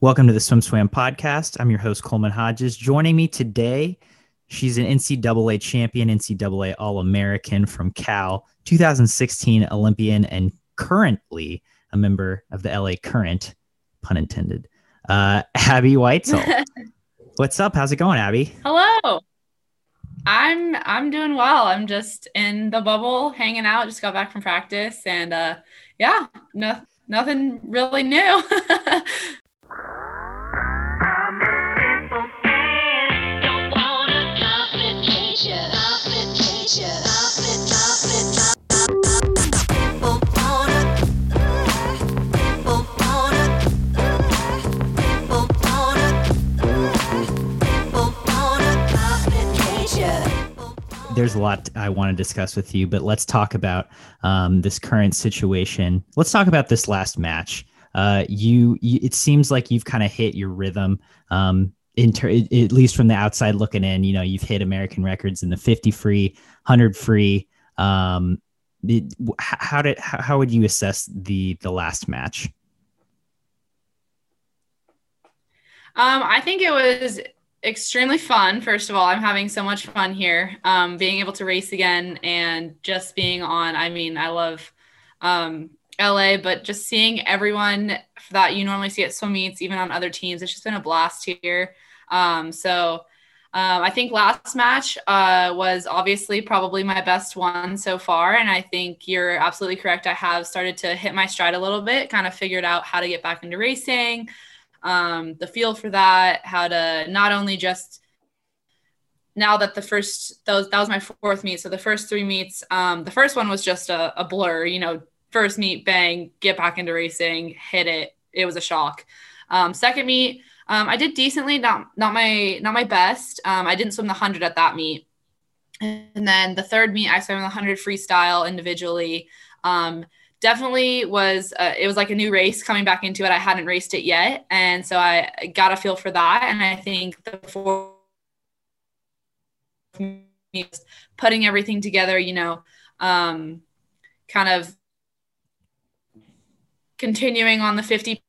Welcome to the SwimSwam podcast. I'm your host, Coleman Hodges. Joining me today, she's an NCAA champion, NCAA All American from Cal, 2016 Olympian, and currently a member of the LA Current, pun intended. Uh, Abbey Weitzeil. What's up? How's it going, Abbey? Hello. I'm I'm doing well. I'm just in the bubble, hanging out. Just got back from practice, and uh, yeah, no, nothing really new. there's a lot I want to discuss with you, but let's talk about um, this current situation. Let's talk about this last match. Uh, you, you, it seems like you've kind of hit your rhythm. Um, ter- at least from the outside looking in, you know, you've hit American records in the 50 free, 100 free. Um, it, how did how, how would you assess the the last match? Um, I think it was extremely fun. First of all, I'm having so much fun here, um, being able to race again and just being on. I mean, I love um, LA, but just seeing everyone that you normally see at swim meets, even on other teams, it's just been a blast here. Um, so um, I think last match uh, was obviously probably my best one so far. And I think you're absolutely correct. I have started to hit my stride a little bit, kind of figured out how to get back into racing um, the feel for that, how to not only just now that the first those that was my fourth meet. So the first three meets, um, the first one was just a, a blur. You know, first meet, bang, get back into racing, hit it. It was a shock. Um, second meet, um, I did decently, not not my not my best. Um, I didn't swim the hundred at that meet, and then the third meet, I swam the hundred freestyle individually. Um, definitely was uh, it was like a new race coming back into it i hadn't raced it yet and so i got a feel for that and i think the four putting everything together you know um, kind of continuing on the 50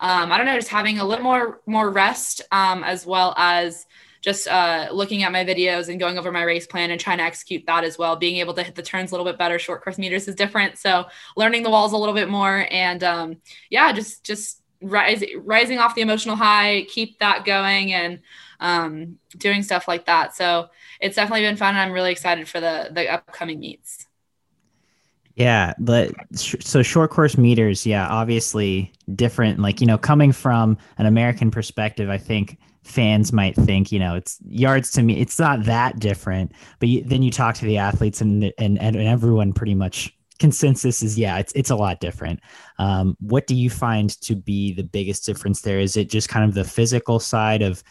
um, i don't know just having a little more more rest um, as well as just uh, looking at my videos and going over my race plan and trying to execute that as well. Being able to hit the turns a little bit better, short course meters is different. So learning the walls a little bit more, and um, yeah, just just rise, rising off the emotional high, keep that going, and um, doing stuff like that. So it's definitely been fun, and I'm really excited for the the upcoming meets. Yeah, but so short course meters, yeah, obviously different. Like you know, coming from an American perspective, I think fans might think, you know, it's yards to me. It's not that different, but you, then you talk to the athletes and, and, and everyone pretty much consensus is, yeah, it's, it's a lot different. Um, what do you find to be the biggest difference there? Is it just kind of the physical side of,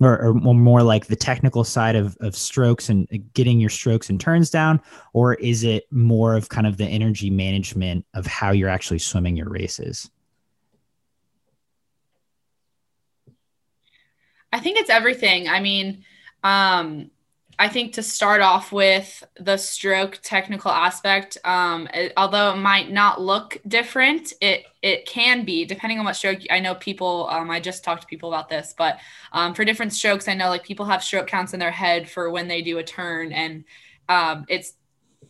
or, or more like the technical side of, of strokes and getting your strokes and turns down? Or is it more of kind of the energy management of how you're actually swimming your races? I think it's everything. I mean, um, I think to start off with the stroke technical aspect, um, it, although it might not look different, it it can be depending on what stroke. I know people. Um, I just talked to people about this, but um, for different strokes, I know like people have stroke counts in their head for when they do a turn, and um, it's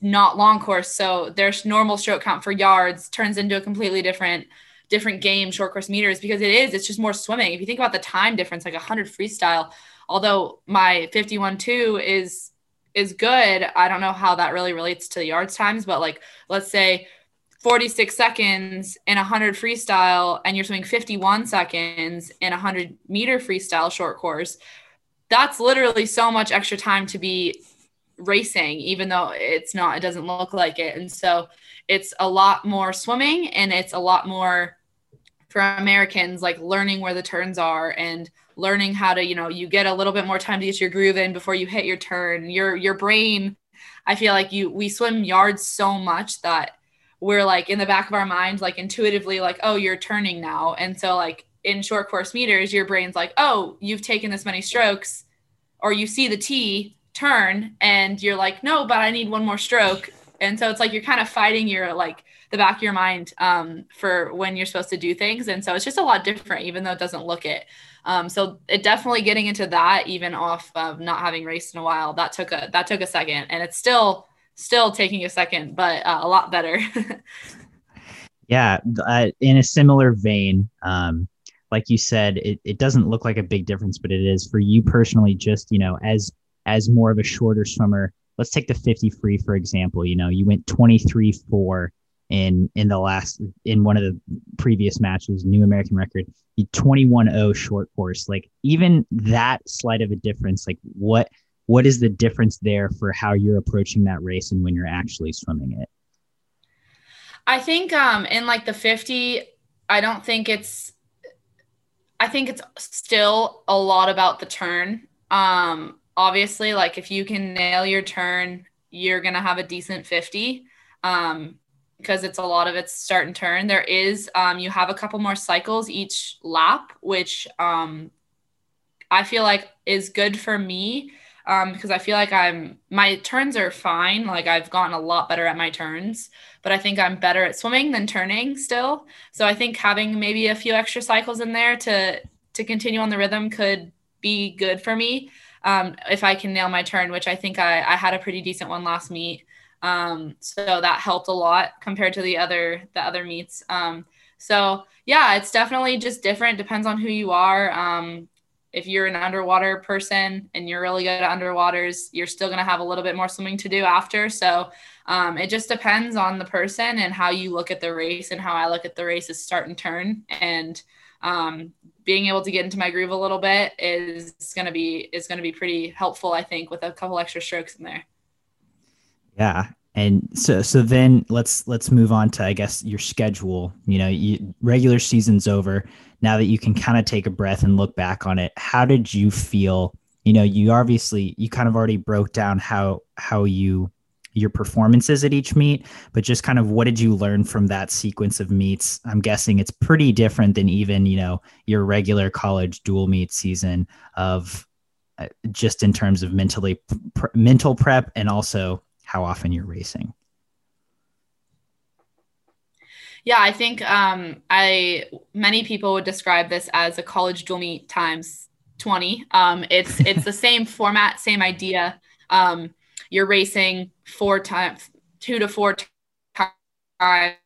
not long course, so there's normal stroke count for yards turns into a completely different different game short course meters because it is it's just more swimming if you think about the time difference like 100 freestyle although my 51.2 is is good i don't know how that really relates to the yards times but like let's say 46 seconds in 100 freestyle and you're swimming 51 seconds in 100 meter freestyle short course that's literally so much extra time to be racing even though it's not it doesn't look like it. And so it's a lot more swimming and it's a lot more for Americans like learning where the turns are and learning how to you know you get a little bit more time to get your groove in before you hit your turn your your brain I feel like you we swim yards so much that we're like in the back of our mind like intuitively like oh you're turning now and so like in short course meters your brain's like oh you've taken this many strokes or you see the T turn and you're like no but I need one more stroke And so it's like you're kind of fighting your like the back of your mind um, for when you're supposed to do things. And so it's just a lot different, even though it doesn't look it. Um, so it definitely getting into that, even off of not having raced in a while, that took a that took a second, and it's still still taking a second, but uh, a lot better. yeah, uh, in a similar vein, um, like you said, it, it doesn't look like a big difference, but it is for you personally. Just you know, as as more of a shorter swimmer, let's take the 50 free for example. You know, you went 23 4 in in the last in one of the previous matches, new American record. 21-0 short course. Like even that slight of a difference, like what what is the difference there for how you're approaching that race and when you're actually swimming it? I think um in like the 50, I don't think it's I think it's still a lot about the turn. Um obviously like if you can nail your turn, you're going to have a decent 50. Um because it's a lot of it's start and turn. There is um, you have a couple more cycles each lap, which um, I feel like is good for me um, because I feel like I'm my turns are fine. Like I've gotten a lot better at my turns, but I think I'm better at swimming than turning still. So I think having maybe a few extra cycles in there to to continue on the rhythm could be good for me um, if I can nail my turn, which I think I, I had a pretty decent one last meet. Um, so that helped a lot compared to the other the other meets. Um, so yeah, it's definitely just different. Depends on who you are. Um, if you're an underwater person and you're really good at underwaters, you're still going to have a little bit more swimming to do after. So um, it just depends on the person and how you look at the race and how I look at the race is start and turn. And um, being able to get into my groove a little bit is going to be is going to be pretty helpful, I think, with a couple extra strokes in there. Yeah. And so so then let's let's move on to I guess your schedule. You know, you, regular season's over. Now that you can kind of take a breath and look back on it, how did you feel? You know, you obviously you kind of already broke down how how you your performances at each meet, but just kind of what did you learn from that sequence of meets? I'm guessing it's pretty different than even, you know, your regular college dual meet season of uh, just in terms of mentally pr- mental prep and also how often you're racing. Yeah, I think um, I many people would describe this as a college dual meet times 20. Um, it's it's the same format, same idea. Um, you're racing four times, two to four times.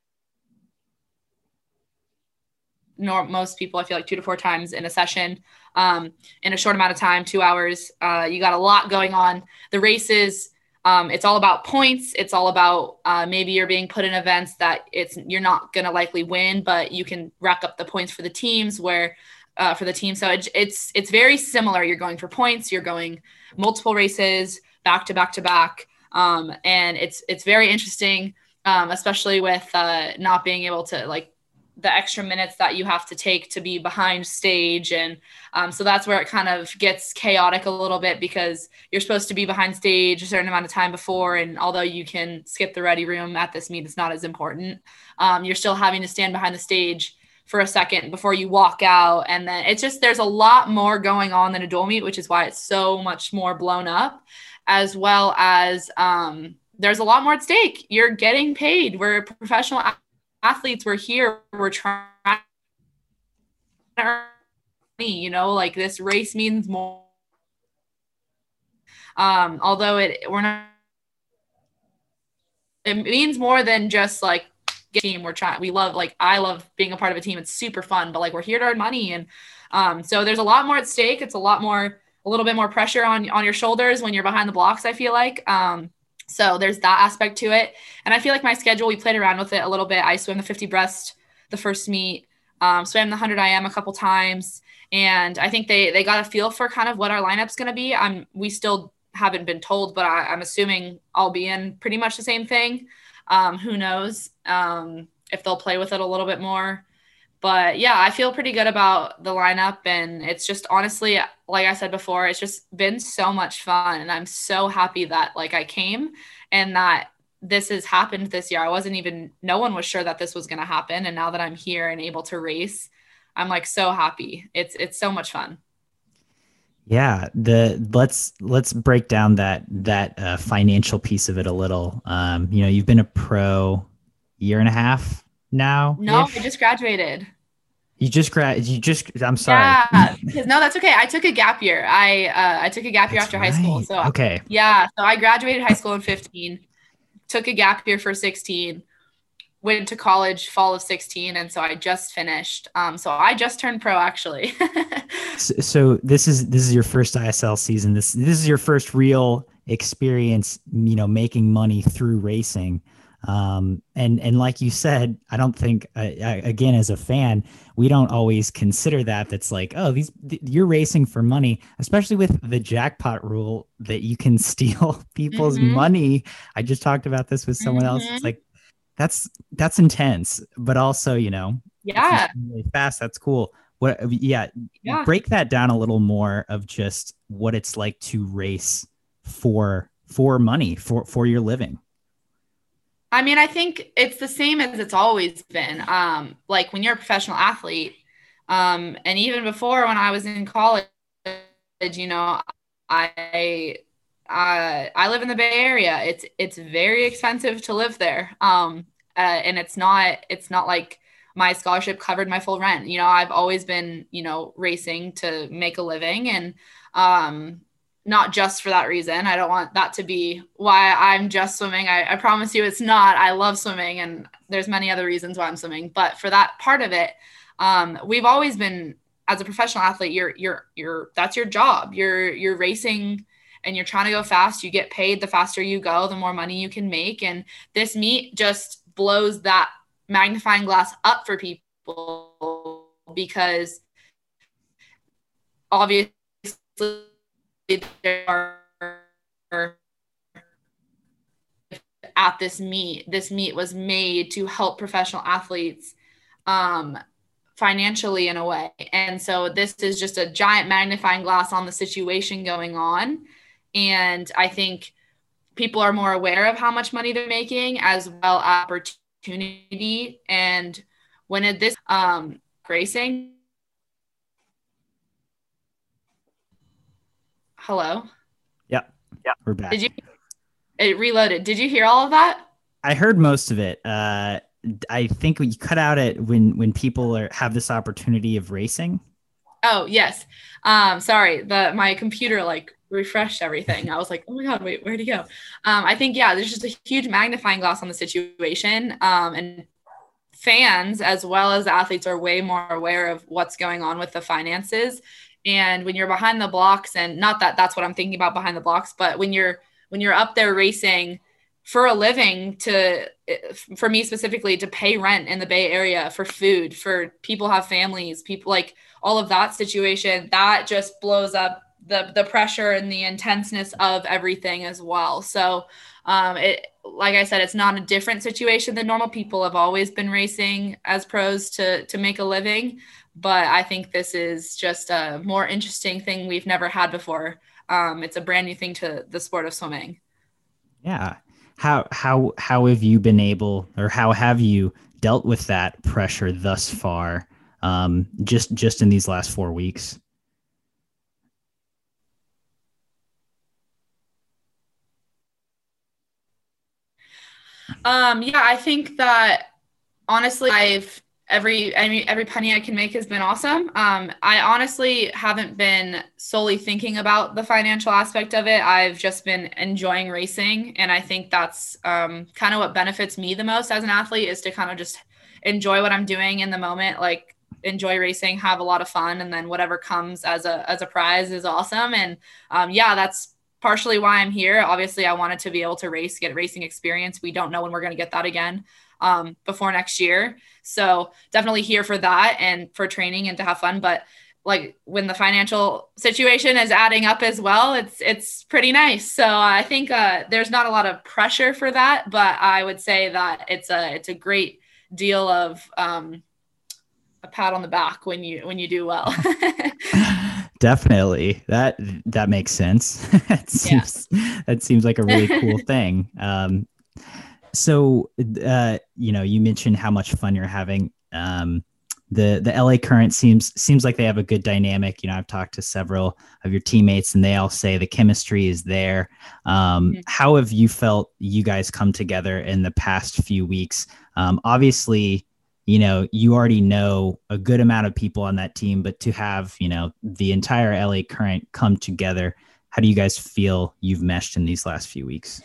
Nor most people, I feel like two to four times in a session, um, in a short amount of time, two hours. Uh, you got a lot going on. The races um, it's all about points. It's all about uh, maybe you're being put in events that it's you're not going to likely win, but you can rack up the points for the teams where uh, for the team. So it, it's it's very similar. You're going for points. You're going multiple races back to back to back, um, and it's it's very interesting, um, especially with uh, not being able to like the extra minutes that you have to take to be behind stage. And um, so that's where it kind of gets chaotic a little bit because you're supposed to be behind stage a certain amount of time before. And although you can skip the ready room at this meet it's not as important. Um, you're still having to stand behind the stage for a second before you walk out. And then it's just there's a lot more going on than a dual meet which is why it's so much more blown up as well as um, there's a lot more at stake. You're getting paid. We're a professional athletes we're here we're trying to earn money, you know like this race means more. Um although it we're not it means more than just like team. We're trying we love like i love being a part of a team. It's super fun but like we're here to earn money. And um so there's a lot more at stake. It's a lot more a little bit more pressure on on your shoulders when you're behind the blocks i feel like. Um so there's that aspect to it. And I feel like my schedule, we played around with it a little bit. I swam the 50 breast the first meet, um, swam the 100 IM a couple times. And I think they they got a feel for kind of what our lineup's going to be. I'm we still haven't been told, but I, am assuming I'll be in pretty much the same thing. Um, who knows um, if they'll play with it a little bit more but yeah, I feel pretty good about the lineup. And it's just honestly, like I said before, it's just been so much fun. And I'm so happy that like I came and that this has happened this year. I wasn't even, no one was sure that this was going to happen. And now that I'm here and able to race, I'm like so happy. It's, it's so much fun. Yeah, the let's let's break down that that uh, financial piece of it a little. Um, you know, you've been a pro year and a half now. No, I just graduated. You just grad. You just. I'm sorry. Yeah, because no, that's okay. I took a gap year. I uh, I took a gap year that's after right. high school. So okay. Yeah, so I graduated high school in 15. Took a gap year for 16 went to college fall of 16 and so i just finished um, so i just turned pro actually so, so, this is this is your first isl season this this is your first real experience you know making money through racing um, and and like you said i don't think uh, again as a fan we don't always consider that that's like oh these th- you're racing for money especially with the jackpot rule that you can steal people's mm-hmm. money i just talked about this with someone mm-hmm. else it's mm-hmm. like that's that's intense, but also you know yeah really fast. That's cool. What yeah, yeah, break that down a little more of just what it's like to race for for money for for your living. I mean, I think it's the same as it's always been. Um, like when you're a professional athlete, um, and even before when I was in college, you know, I uh, I live in the Bay Area. It's it's very expensive to live there, um, uh, and it's not it's not like my scholarship covered my full rent. You know, I've always been you know racing to make a living, and um, not just for that reason. I don't want that to be why I'm just swimming. I, I promise you, it's not. I love swimming, and there's many other reasons why I'm swimming. But for that part of it, um, we've always been as a professional athlete. You're you're you're that's your job. You're you're racing and you're trying to go fast, you get paid the faster you go, the more money you can make. And this meet just blows that magnifying glass up for people because obviously there are at this meet this meet was made to help professional athletes um, financially in a way and so this is just a giant magnifying glass on the situation going on and I think people are more aware of how much money they're making as well opportunity. And when it, this um, racing, hello. Yeah, yeah, we're back. Did you? It reloaded. Did you hear all of that? I heard most of it. Uh, I think we cut out it when when people are, have this opportunity of racing. Oh yes. Um, sorry, the my computer like refreshed everything. I was like, oh my God, wait, where'd he go? Um, I think, yeah, there's just a huge magnifying glass on the situation. Um, and fans, as well as athletes, are way more aware of what's going on with the finances. And when you're behind the blocks, and not that that's what I'm thinking about behind the blocks, but when you're when you're up there racing for a living to for me specifically to pay rent in the bay area for food for people have families people like all of that situation that just blows up the the pressure and the intenseness of everything as well. So um, it like I said, it's not a different situation than normal people have always been racing as pros to to make a living. But I think this is just a more interesting thing we've never had before. Um, it's a brand new thing to the sport of swimming. Yeah. How how how have you been able or how have you dealt with that pressure thus far? Um, just just in these last four weeks. Um, yeah, I think that honestly, I've every I mean every penny I can make has been awesome. Um, I honestly haven't been solely thinking about the financial aspect of it. I've just been enjoying racing, and I think that's um, kind of what benefits me the most as an athlete is to kind of just enjoy what I'm doing in the moment, like enjoy racing, have a lot of fun, and then whatever comes as a as a prize is awesome. And um, yeah, that's partially why I'm here. Obviously, I wanted to be able to race, get racing experience. We don't know when we're going to get that again um, before next year. So definitely here for that and for training and to have fun. But like when the financial situation is adding up as well, it's it's pretty nice. So I think uh, there's not a lot of pressure for that, but I would say that it's a it's a great deal of um, a pat on the back when you when you do well. Definitely. That that makes sense. that seems yeah. that seems like a really cool thing. Um so uh you know, you mentioned how much fun you're having. Um the the LA Current seems seems like they have a good dynamic. You know, I've talked to several of your teammates, and they all say the chemistry is there. Um, mm-hmm. How have you felt you guys come together in the past few weeks? Um, obviously, you know you already know a good amount of people on that team, but to have you know the entire LA Current come together, how do you guys feel you've meshed in these last few weeks?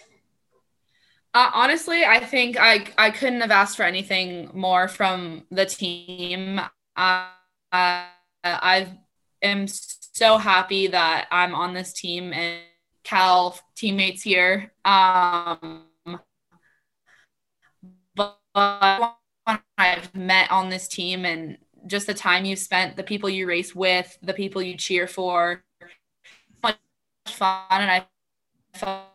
Uh, honestly, I think I I couldn't have asked for anything more from the team. Uh, I am so happy that I'm on this team and Cal teammates here. Um, but I've met on this team and just the time you spent, the people you race with, the people you cheer for, much fun, and I felt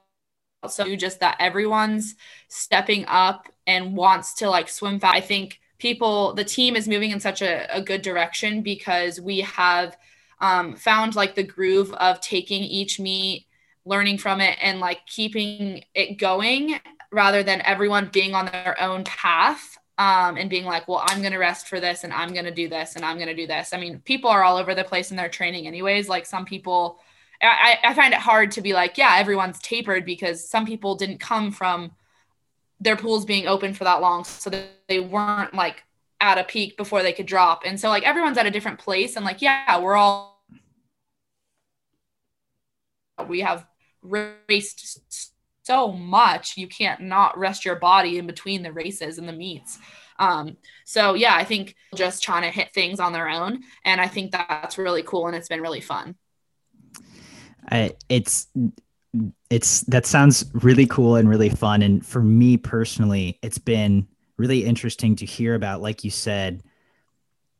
so just that everyone's stepping up and wants to like swim fast. I think people, the team is moving in such a, a good direction because we have um, found like the groove of taking each meet, learning from it, and like keeping it going rather than everyone being on their own path um, and being like, well, I'm going to rest for this and I'm going to do this and I'm going to do this. I mean, people are all over the place in their training, anyways. Like some people, I, I find it hard to be like, yeah, everyone's tapered because some people didn't come from their pools being open for that long. So they weren't like at a peak before they could drop. And so like everyone's at a different place. And like, yeah, we're all, we have raced so much. You can't not rest your body in between the races and the meets. Um, so yeah, I think just trying to hit things on their own. And I think that's really cool. And it's been really fun. I, it's it's that sounds really cool and really fun and for me personally it's been really interesting to hear about like you said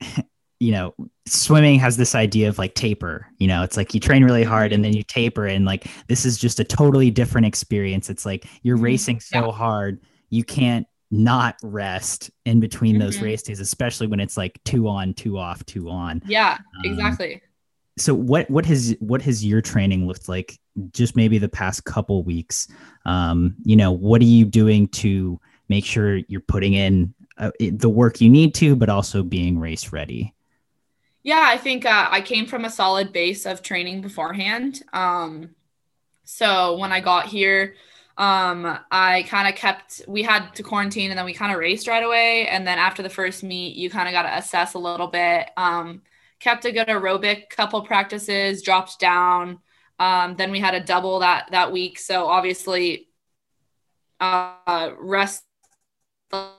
you know swimming has this idea of like taper you know it's like you train really hard and then you taper and like this is just a totally different experience it's like you're mm-hmm. racing so yeah. hard you can't not rest in between mm-hmm. those race days especially when it's like two on two off two on yeah um, exactly so what what has what has your training looked like just maybe the past couple weeks? Um you know what are you doing to make sure you're putting in uh, the work you need to but also being race ready? Yeah i think uh, i came from a solid base of training beforehand. Um so when i got here um i kind of kept we had to quarantine and then we kind of raced right away. And then after the first meet you kind of got to assess a little bit. Um kept a good aerobic couple practices, dropped down. Um, then we had a double that that week. So obviously, uh, rest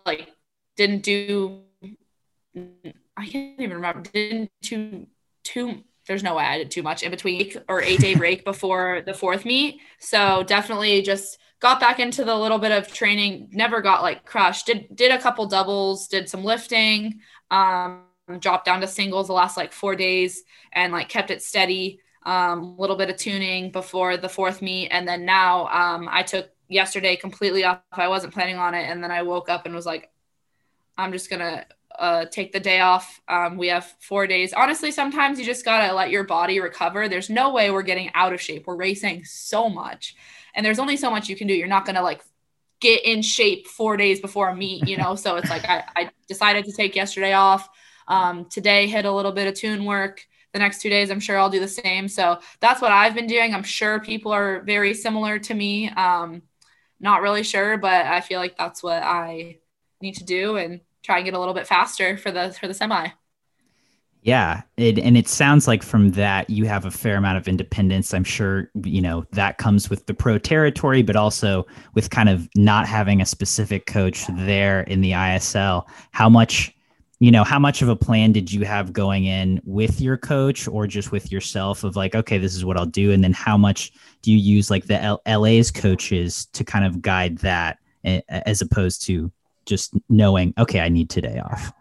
like didn't do. I can't even remember. Didn't too too. There's no way I did too much in between or eight day break before the fourth meet. So definitely just got back into the little bit of training. Never got like crushed. Did did a couple doubles. Did some lifting. Um, dropped down to singles the last like four days and like kept it steady. Um, a um, little bit of tuning before the fourth meet, and then now um, I took yesterday completely off. I wasn't planning on it, and then I woke up and was like, I'm just gonna uh, take the day off. Um, we have four days. Honestly, sometimes you just gotta let your body recover. There's no way we're getting out of shape. We're racing so much, and there's only so much you can do. You're not gonna like get in shape four days before a meet, you know. so it's like I, I decided to take yesterday off. Um, today hit a little bit of tune work. The next two days, I'm sure I'll do the same. So that's what I've been doing. I'm sure people are very similar to me. Um, not really sure, but I feel like that's what I need to do and try and get a little bit faster for the for the semi. Yeah, it, and it sounds like from that you have a fair amount of independence. I'm sure you know that comes with the pro territory, but also with kind of not having a specific coach there in the ISL. How much you know, how much of a plan did you have going in with your coach or just with yourself of like, okay, this is what I'll do? And then how much do you use like the L- LA's coaches to kind of guide that as opposed to just knowing, okay, I need today off?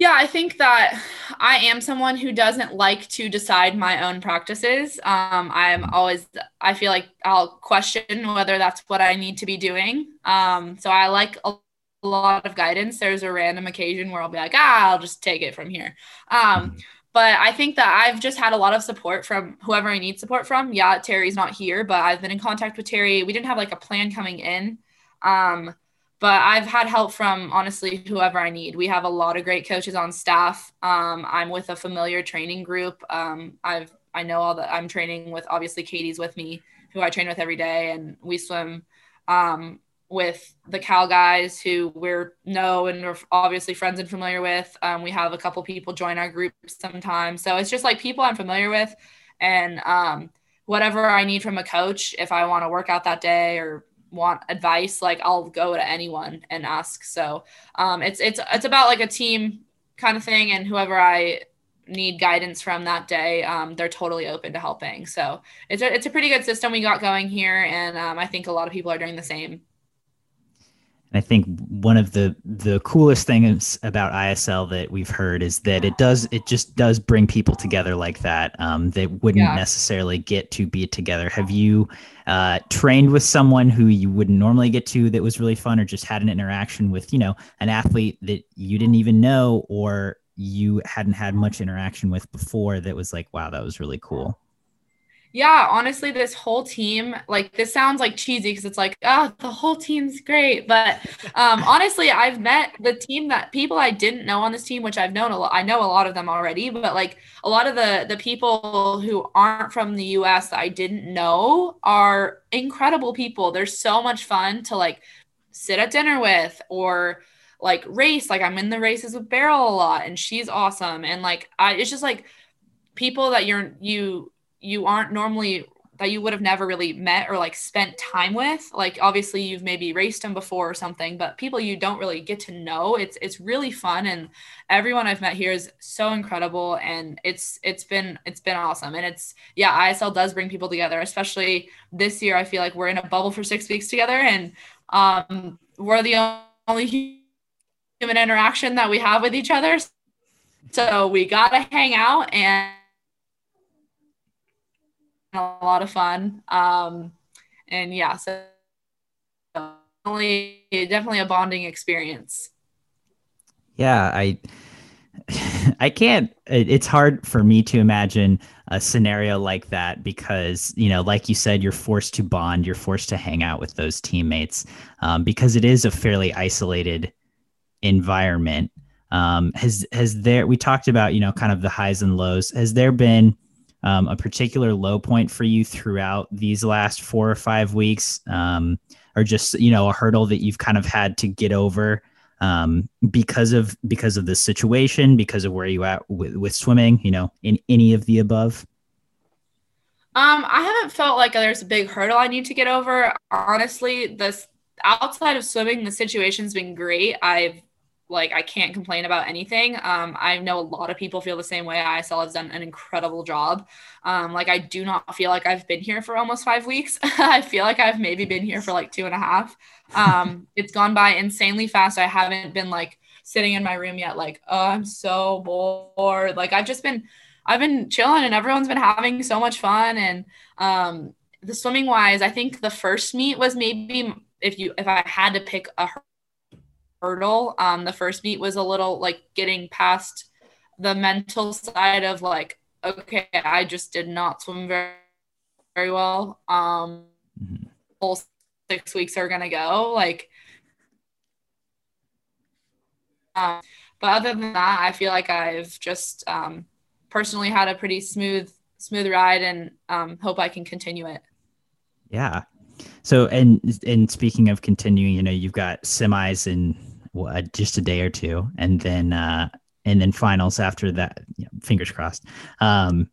Yeah, I think that I am someone who doesn't like to decide my own practices. Um, I'm always, I feel like I'll question whether that's what I need to be doing. Um, so I like a lot of guidance. There's a random occasion where I'll be like, ah, I'll just take it from here. Um, mm-hmm. but I think that I've just had a lot of support from whoever I need support from. Yeah, Teri's not here, but I've been in contact with Teri. We didn't have like a plan coming in. Um, but I've had help from honestly whoever I need. We have a lot of great coaches on staff. Um, I'm with a familiar training group. Um, I've I know all that I'm training with. Obviously, Katie's with me, who I train with every day, and we swim um, with the Cal guys who we're know and are obviously friends and familiar with. Um, we have a couple people join our group sometimes, so it's just like people I'm familiar with, and um, whatever I need from a coach, if I want to work out that day or want advice, like I'll go to anyone and ask. So um, it's it's it's about like a team kind of thing, and whoever I need guidance from that day, um, they're totally open to helping. So it's a, it's a pretty good system we got going here. And um, I think a lot of people are doing the same. I think one of the the coolest things about ISL that we've heard is that it does it just does bring people together like that um, that wouldn't yeah. necessarily get to be together. Have you uh, trained with someone who you wouldn't normally get to that was really fun, or just had an interaction with you know an athlete that you didn't even know, or you hadn't had much interaction with before that was like, wow, that was really cool? Yeah, honestly, this whole team, like this sounds like cheesy because it's like, oh, the whole team's great. But um, honestly, I've met the team that people I didn't know on this team, which I've known a lot. I know a lot of them already, but like a lot of the the people who aren't from the US that I didn't know are incredible people. They're so much fun to like sit at dinner with or like race like i'm in the races with beryl a lot and she's awesome and like I, it's just like people that you're you you aren't normally that you would have never really met or like spent time with. Like obviously you've maybe raced them before or something but people you don't really get to know. It's it's really fun and everyone i've met here is so incredible and it's it's been it's been awesome. And it's yeah isl does bring people together especially this year i feel like we're in a bubble for six weeks together and um we're the only human interaction that we have with each other. So we got to hang out and a lot of fun. Um, and yeah, so definitely, definitely a bonding experience. Yeah, I I can't it's hard for me to imagine a scenario like that because you know like you said you're forced to bond you're forced to hang out with those teammates um, because it is a fairly isolated environment um, has has there we talked about you know kind of the highs and lows has there been um, a particular low point for you throughout these last four or five weeks um, or just you know a hurdle that you've kind of had to get over um, because of because of the situation because of where you at with, with swimming you know in any of the above um, I haven't felt like there's a big hurdle I need to get over. Honestly, this outside of swimming, the situation's been great. I've like I can't complain about anything. Um, I know a lot of people feel the same way. ISL has done an incredible job. Um, like I do not feel like I've been here for almost five weeks. I feel like I've maybe been here for like two and a half. Um, it's gone by insanely fast. I haven't been like sitting in my room yet, like, oh, I'm so bored. Like I've just been I've been chilling and everyone's been having so much fun. And um, the swimming wise, I think the first meet was maybe if you if I had to pick a hurdle. Um, the first meet was a little like getting past the mental side of like, okay, I just did not swim very, very well. Um, mm-hmm. Whole six weeks are gonna go like. Um, but other than that, I feel like I've just um, personally had a pretty smooth smooth ride, and um, hope I can continue it. Yeah. So, and and speaking of continuing, you know, you've got semis in uh, just a day or two, and then uh, and then finals after that. You know, fingers crossed. Um,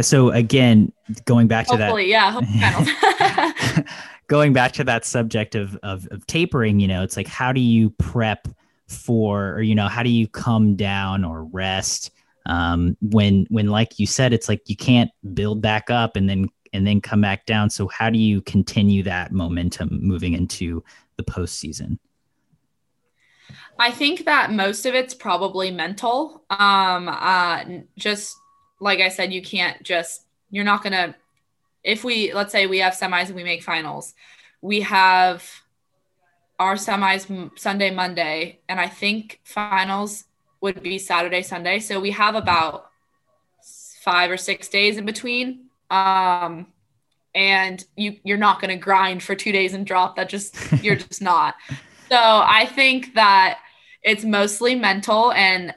so again, going back to Hopefully, that, yeah, going back to that subject of, of of tapering, you know, it's like how do you prep for, or you know, how do you come down or rest um, when when like you said, it's like you can't build back up and then and then come back down. So how do you continue that momentum moving into the postseason? I think that most of it's probably mental. Um, uh, just like I said, you can't just, you're not going to, if we, let's say we have semis and we make finals, we have our semis Sunday, Monday, and I think finals would be Saturday, Sunday. So we have about five or six days in between. Um, and you you're not going to grind for two days and drop that just you're just not so I think that it's mostly mental and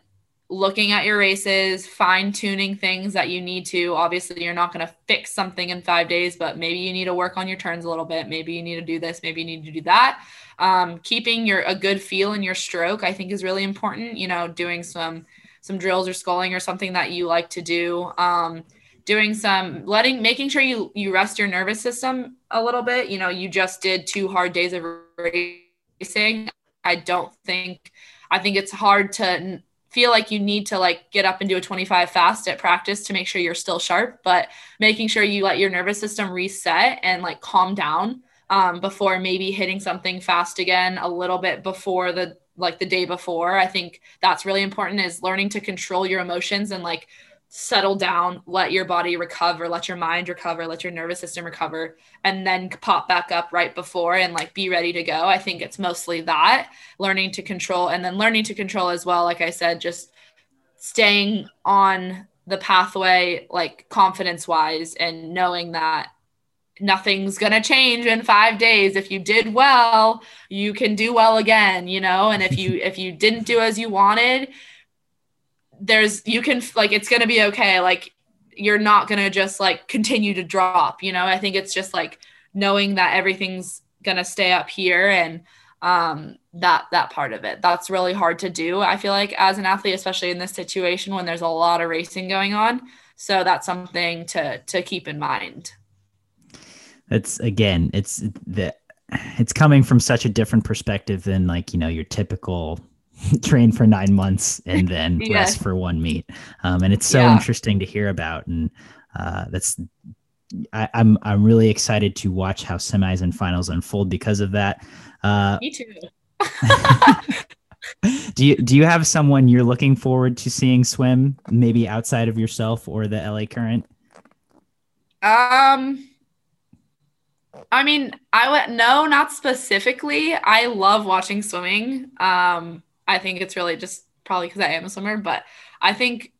looking at your races, fine tuning things that you need to. Obviously, you're not going to fix something in five days, but maybe you need to work on your turns a little bit. Maybe you need to do this. Maybe you need to do that. Um, keeping your a good feel in your stroke, I think, is really important. You know, doing some some drills or sculling or something that you like to do. Um, doing some letting making sure you you rest your nervous system a little bit. You know, you just did two hard days of racing. I don't think I think it's hard to feel like you need to like get up and do a 25 fast at practice to make sure you're still sharp but making sure you let your nervous system reset and like calm down um, before maybe hitting something fast again a little bit before the like the day before i think that's really important is learning to control your emotions and like settle down, let your body recover, let your mind recover, let your nervous system recover, and then pop back up right before and like be ready to go. I think it's mostly that learning to control and then learning to control as well. Like I said, just staying on the pathway, like confidence wise, and knowing that nothing's going to change in 5 days if you did well you can do well again you know and if you if you didn't do as you wanted there's you can like it's gonna be okay. Like you're not gonna just like continue to drop you know? I think it's just like knowing that everything's gonna stay up here and um that that part of it. That's really hard to do i feel like as an athlete especially in this situation when there's a lot of racing going on. So that's something to to keep in mind. It's again it's the it's coming from such a different perspective than like you know your typical train for nine months and then yeah. rest for one meet. Um, and it's so yeah. interesting to hear about. And uh, that's I, am I'm, I'm really excited to watch how semis and finals unfold because of that. Uh, Me too. do you do you have someone you're looking forward to seeing swim, maybe outside of yourself or the LA Current? Um. I mean, I went no, not specifically. I love watching swimming. Um, I think it's really just probably because I am a swimmer, but I think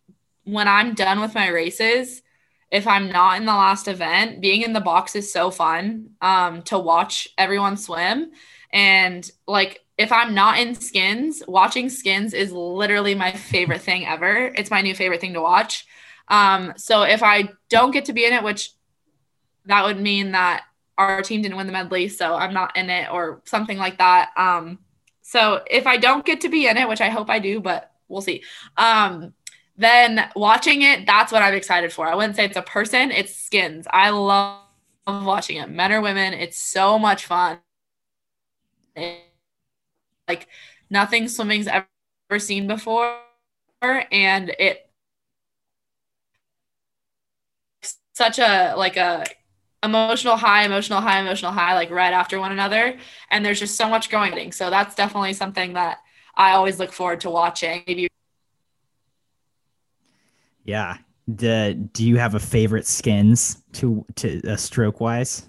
when I'm done with my races, if I'm not in the last event, being in the box is so fun um, to watch everyone swim. And like, if I'm not in skins, watching skins is literally my favorite thing ever. It's my new favorite thing to watch. Um, so if I don't get to be in it, which that would mean that our team didn't win the medley, so I'm not in it or something like that. Um, so if I don't get to be in it, which I hope I do, but we'll see. Um, then watching it, that's what I'm excited for. I wouldn't say it's a person, it's skins. I love watching it. Men or women, it's so much fun. It, like nothing swimming's ever seen before. And it such a like a emotional high, emotional high, emotional high, like right after one another. And there's just so much going. So that's definitely something that I always look forward to watching. Maybe. Yeah. The, do you have a favorite skins to to uh, stroke wise?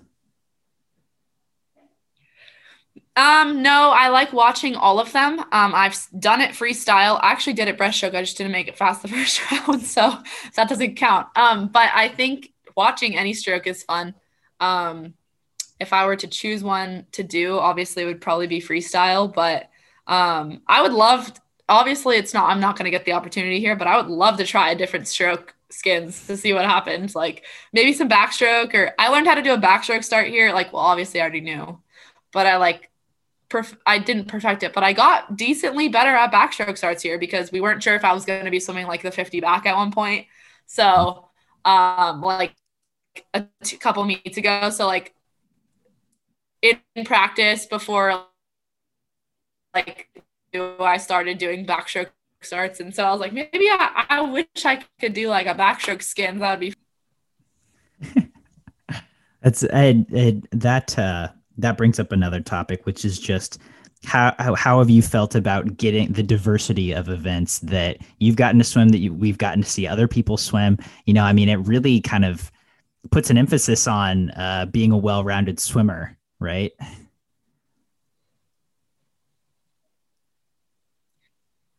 Um, no, I like watching all of them. Um, I've done it freestyle. I actually did it breaststroke. I just didn't make it fast the first round, so that doesn't count. Um, but I think watching any stroke is fun. Um, if I were to choose one to do, obviously it would probably be freestyle, but um, I would love, obviously it's not, I'm not going to get the opportunity here, but I would love to try a different stroke skins to see what happens. Like maybe some backstroke or I learned how to do a backstroke start here. Like, well, obviously I already knew, but I like, perf- I didn't perfect it, but I got decently better at backstroke starts here because we weren't sure if I was going to be swimming like the 50 back at one point. So, um, like a t- couple meets ago. So like in practice before like I started doing backstroke starts, and so I was like, maybe I, I wish I could do like a backstroke skin. That would be. That's Ed, that uh, that brings up another topic, which is just how, how, how have you felt about getting the diversity of events that you've gotten to swim that you, we've gotten to see other people swim you know i mean it really kind of puts an emphasis on uh, being a well-rounded swimmer, right?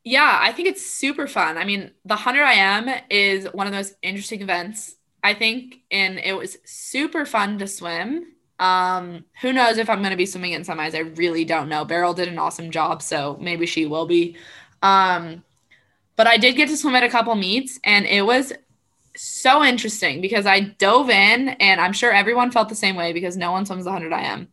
Yeah, I think it's super fun. I mean, the 100 IM is one of those interesting events, I think, and it was super fun to swim. Um, who knows if I'm going to be swimming in semis? I really don't know. Beryl did an awesome job, so maybe she will be. Um, but I did get to swim at a couple meets, and it was so interesting because I dove in, and I'm sure everyone felt the same way because no one swims 100 IM.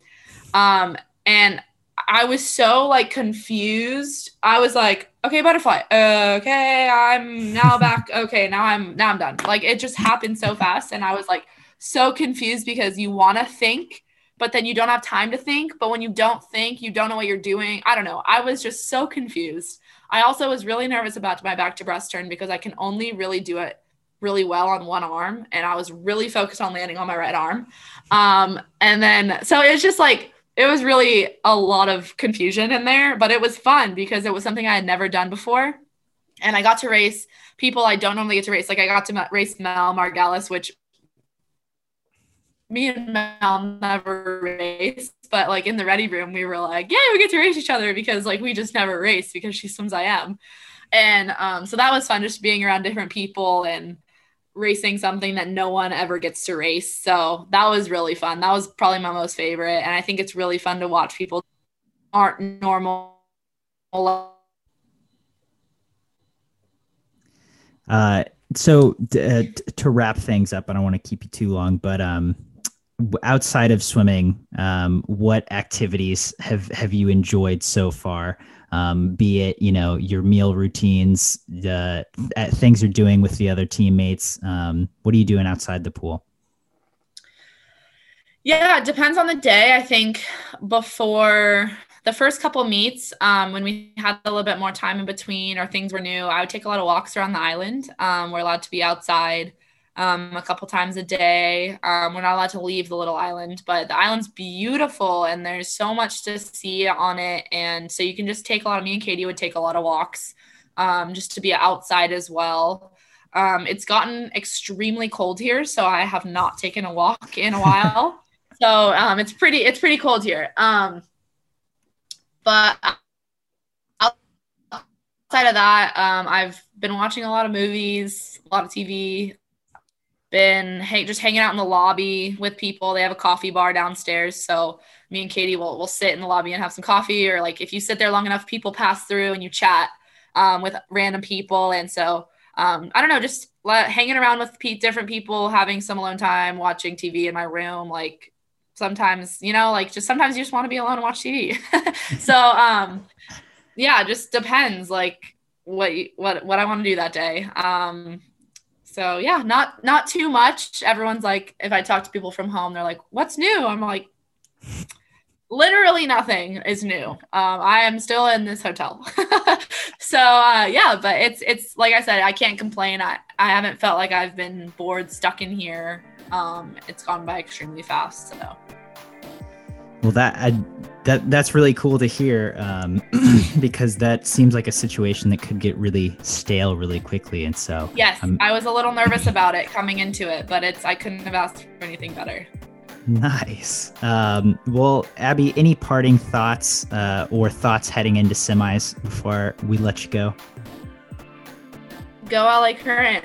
Um, and I was so like confused. I was like, okay, butterfly. Okay, I'm now back. Okay, now I'm now I'm done. Like it just happened so fast, and I was like so confused because you want to think, but then you don't have time to think. But when you don't think, you don't know what you're doing. I don't know. I was just so confused. I also was really nervous about my back to breast turn because I can only really do it really well on one arm, and I was really focused on landing on my right arm. Um, and then so it was just like it was really a lot of confusion in there, but it was fun because it was something I had never done before. And I got to race people I don't normally get to race. Like I got to race Mel Margalis, which me and Mel never raced, but like in the ready room, we were like, yeah, we get to race each other because like we just never race because she swims IM. And um, so that was fun just being around different people and racing something that no one ever gets to race. So that was really fun. That was probably my most favorite. And I think it's really fun to watch people aren't normal. Uh, so uh, to wrap things up, I don't want to keep you too long, but um, outside of swimming, um, what activities have have you enjoyed so far? Um, be it you know your meal routines, the uh, things you're doing with the other teammates. Um, what are you doing outside the pool? Yeah, it depends on the day. I think before the first couple meets, um, when we had a little bit more time in between or things were new, I would take a lot of walks around the island. Um, we're allowed to be outside um, a couple times a day. Um, we're not allowed to leave the little island, but the island's beautiful and there's so much to see on it. And so you can just take a lot of me and Katie would take a lot of walks um, just to be outside as well. Um, it's gotten extremely cold here, so I have not taken a walk in a while. so um, it's pretty it's pretty cold here. Um, but outside of that, um, I've been watching a lot of movies, a lot of TV been hey, just hanging out in the lobby with people. They have a coffee bar downstairs, so me and Katie will will sit in the lobby and have some coffee. Or like if you sit there long enough, people pass through and you chat um, with random people. And so um, I don't know, just let, hanging around with different people, having some alone time, watching TV in my room. Like sometimes, you know, like just sometimes you just want to be alone and watch TV. so um, yeah, just depends like what what what I want to do that day. Um, so yeah, not not too much. Everyone's like, if I talk to people from home, they're like, "What's new?" I'm like, literally nothing is new. Um, I am still in this hotel. so uh, yeah, but it's it's like I said, I can't complain. I I haven't felt like I've been bored, stuck in here. Um, it's gone by extremely fast. So. Well, that I, that that's really cool to hear um, because that seems like a situation that could get really stale really quickly, and so yes, I was a little nervous about it coming into it, but it's I couldn't have asked for anything better. Nice. Um, well, Abbey, any parting thoughts uh, or thoughts heading into semis before we let you go? Go LA Current.